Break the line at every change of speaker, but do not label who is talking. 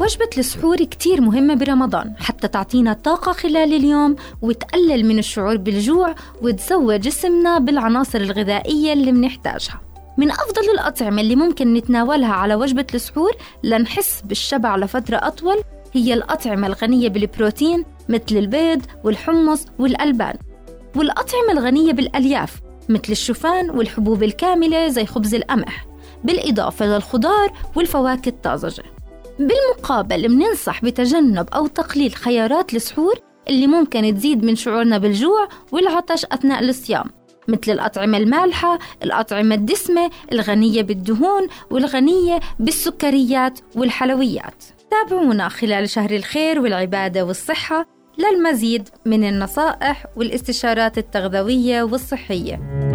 وجبة السحور كتير مهمة برمضان حتى تعطينا طاقة خلال اليوم وتقلل من الشعور بالجوع وتزود جسمنا بالعناصر الغذائية اللي منحتاجها من أفضل الأطعمة اللي ممكن نتناولها على وجبة السحور لنحس بالشبع لفترة أطول هي الأطعمة الغنية بالبروتين مثل البيض والحمص والألبان. والأطعمة الغنية بالألياف مثل الشوفان والحبوب الكاملة زي خبز القمح بالإضافة للخضار والفواكه الطازجة. بالمقابل بننصح بتجنب أو تقليل خيارات السحور اللي ممكن تزيد من شعورنا بالجوع والعطش أثناء الصيام مثل الأطعمة المالحة، الأطعمة الدسمة، الغنية بالدهون والغنية بالسكريات والحلويات. تابعونا خلال شهر الخير والعبادة والصحة للمزيد من النصائح والاستشارات التغذوية والصحية.